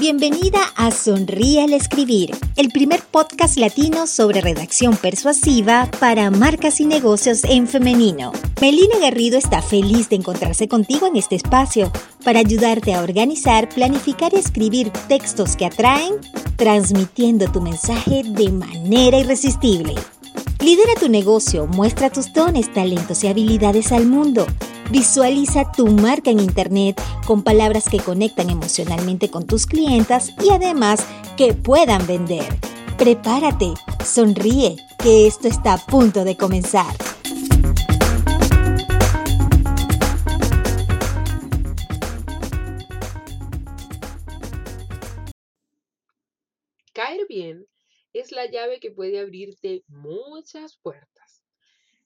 Bienvenida a Sonríe al Escribir, el primer podcast latino sobre redacción persuasiva para marcas y negocios en femenino. Melina Garrido está feliz de encontrarse contigo en este espacio para ayudarte a organizar, planificar y escribir textos que atraen, transmitiendo tu mensaje de manera irresistible. Lidera tu negocio, muestra tus dones, talentos y habilidades al mundo. Visualiza tu marca en Internet con palabras que conectan emocionalmente con tus clientas y además que puedan vender. Prepárate, sonríe, que esto está a punto de comenzar. Caer bien es la llave que puede abrirte muchas puertas.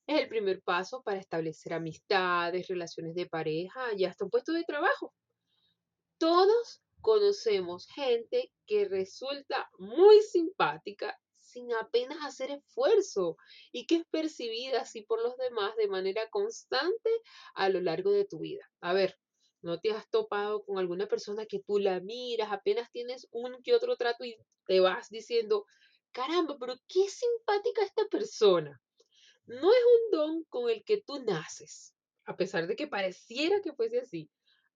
Es el primer paso para establecer amistades, relaciones de pareja y hasta un puesto de trabajo. Todos conocemos gente que resulta muy simpática sin apenas hacer esfuerzo y que es percibida así por los demás de manera constante a lo largo de tu vida. A ver, ¿no te has topado con alguna persona que tú la miras, apenas tienes un que otro trato y te vas diciendo, caramba, pero qué simpática esta persona? No es un don con el que tú naces, a pesar de que pareciera que fuese así.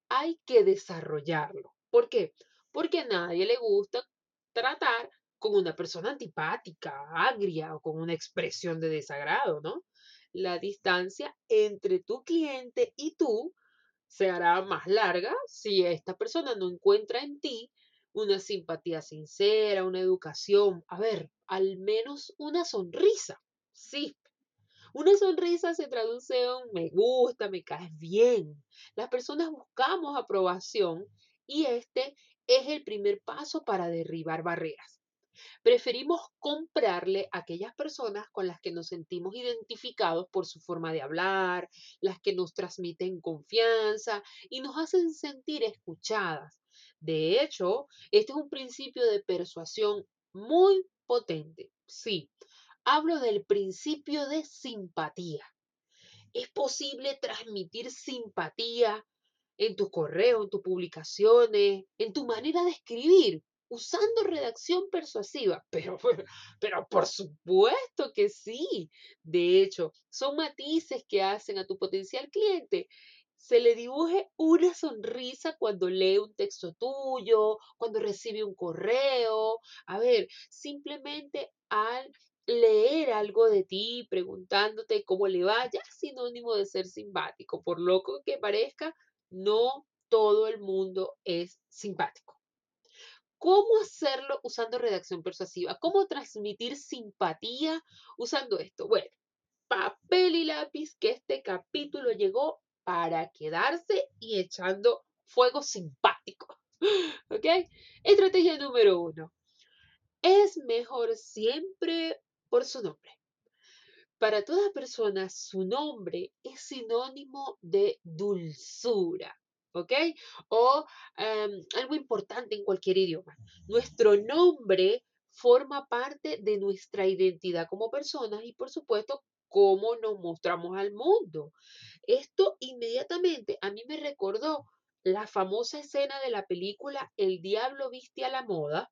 Hay que desarrollarlo. ¿Por qué? Porque a nadie le gusta tratar con una persona antipática, agria o con una expresión de desagrado, ¿no? La distancia entre tu cliente y tú se hará más larga si esta persona no encuentra en ti una simpatía sincera, una educación, a ver, al menos una sonrisa. Sí, una sonrisa se traduce en me gusta, me caes bien. Las personas buscamos aprobación y este es el primer paso para derribar barreras. Preferimos comprarle a aquellas personas con las que nos sentimos identificados por su forma de hablar, las que nos transmiten confianza y nos hacen sentir escuchadas. De hecho, este es un principio de persuasión muy potente. Sí, Hablo del principio de simpatía. Es posible transmitir simpatía en tus correos, en tus publicaciones, en tu manera de escribir, usando redacción persuasiva. Pero, pero por supuesto que sí. De hecho, son matices que hacen a tu potencial cliente se le dibuje una sonrisa cuando lee un texto tuyo, cuando recibe un correo. A ver, simplemente al leer algo de ti, preguntándote cómo le va, ya es sinónimo de ser simpático. Por loco que parezca, no todo el mundo es simpático. ¿Cómo hacerlo usando redacción persuasiva? ¿Cómo transmitir simpatía usando esto? Bueno, papel y lápiz, que este capítulo llegó para quedarse y echando fuego simpático. ¿Ok? Estrategia número uno. Es mejor siempre por su nombre. Para toda persona, su nombre es sinónimo de dulzura, ¿ok? O em, algo importante en cualquier idioma. Nuestro nombre forma parte de nuestra identidad como personas y, por supuesto, cómo nos mostramos al mundo. Esto inmediatamente a mí me recordó la famosa escena de la película El diablo viste a la moda,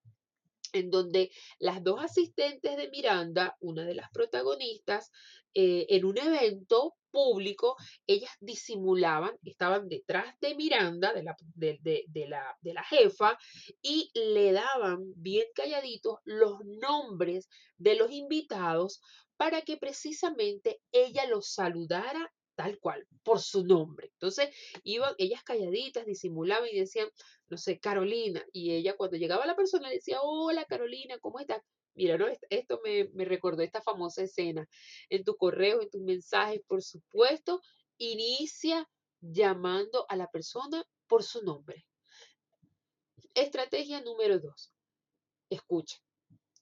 en donde las dos asistentes de Miranda, una de las protagonistas, eh, en un evento público, ellas disimulaban, estaban detrás de Miranda, de la, de, la, de la jefa, y le daban bien calladitos los nombres de los invitados para que precisamente ella los saludara tal cual, por su nombre. Entonces, iban ellas calladitas, disimulaban y decían, no sé, Carolina. Y ella cuando llegaba la persona decía, hola Carolina, ¿cómo estás? Mira, ¿no? esto me, me recordó esta famosa escena. En tu correo, en tus mensajes, por supuesto, inicia llamando a la persona por su nombre. Estrategia número dos. Escucha.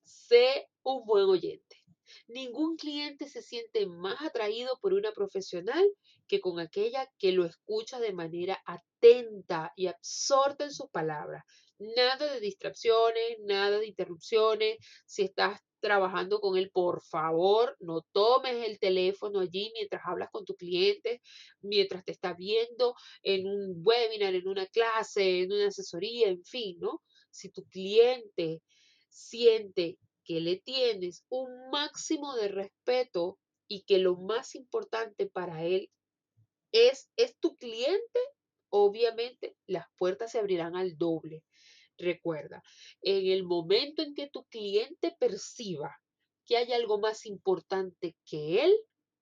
Sé un buen oyente. Ningún cliente se siente más atraído por una profesional que con aquella que lo escucha de manera atenta y absorta en sus palabras. Nada de distracciones, nada de interrupciones. Si estás trabajando con él, por favor, no tomes el teléfono allí mientras hablas con tu cliente, mientras te está viendo en un webinar, en una clase, en una asesoría, en fin, ¿no? Si tu cliente siente que le tienes un máximo de respeto y que lo más importante para él es, es tu cliente, obviamente las puertas se abrirán al doble. Recuerda, en el momento en que tu cliente perciba que hay algo más importante que él,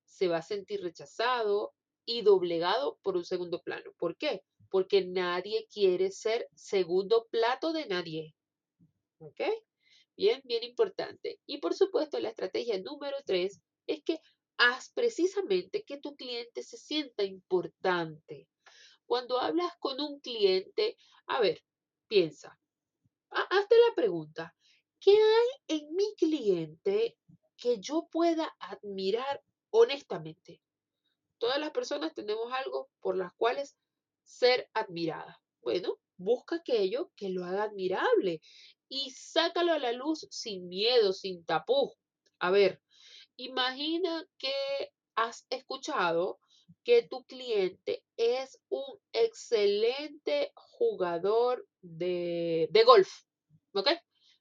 se va a sentir rechazado y doblegado por un segundo plano. ¿Por qué? Porque nadie quiere ser segundo plato de nadie. ¿Ok? Bien, bien importante. Y por supuesto, la estrategia número tres es que haz precisamente que tu cliente se sienta importante. Cuando hablas con un cliente, a ver, piensa, hazte la pregunta, ¿qué hay en mi cliente que yo pueda admirar honestamente? Todas las personas tenemos algo por las cuales ser admiradas. Bueno, busca aquello que lo haga admirable y sácalo a la luz sin miedo, sin tapujos. A ver, imagina que has escuchado que tu cliente es un excelente jugador de, de golf. ¿Ok?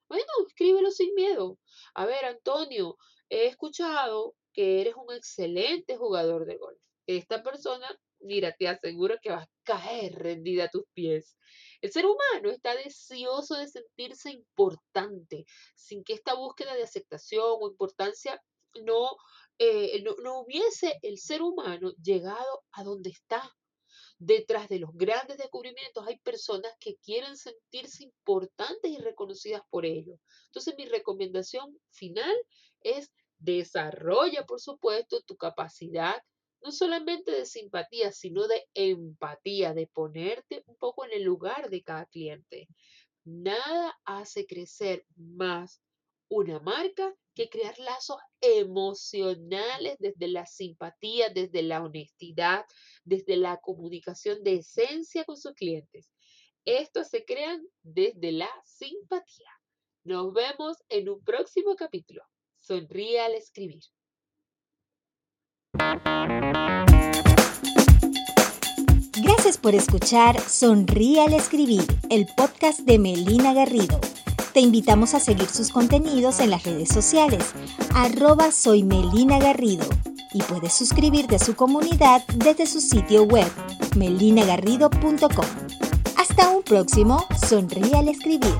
Bueno, escríbelo sin miedo. A ver, Antonio, he escuchado que eres un excelente jugador de golf. Esta persona, mira, te aseguro que va a caer rendida a tus pies. El ser humano está deseoso de sentirse importante, sin que esta búsqueda de aceptación o importancia no, eh, no, no hubiese el ser humano llegado a donde está. Detrás de los grandes descubrimientos hay personas que quieren sentirse importantes y reconocidas por ello. Entonces mi recomendación final es desarrolla, por supuesto, tu capacidad no solamente de simpatía, sino de empatía, de ponerte un poco en el lugar de cada cliente. Nada hace crecer más una marca que crear lazos emocionales desde la simpatía, desde la honestidad, desde la comunicación de esencia con sus clientes. Estos se crean desde la simpatía. Nos vemos en un próximo capítulo. Sonríe al escribir. Gracias por escuchar Sonríe al escribir, el podcast de Melina Garrido. Te invitamos a seguir sus contenidos en las redes sociales, arroba soy Melina Garrido, y puedes suscribirte a su comunidad desde su sitio web, melinagarrido.com. Hasta un próximo Sonríe al escribir.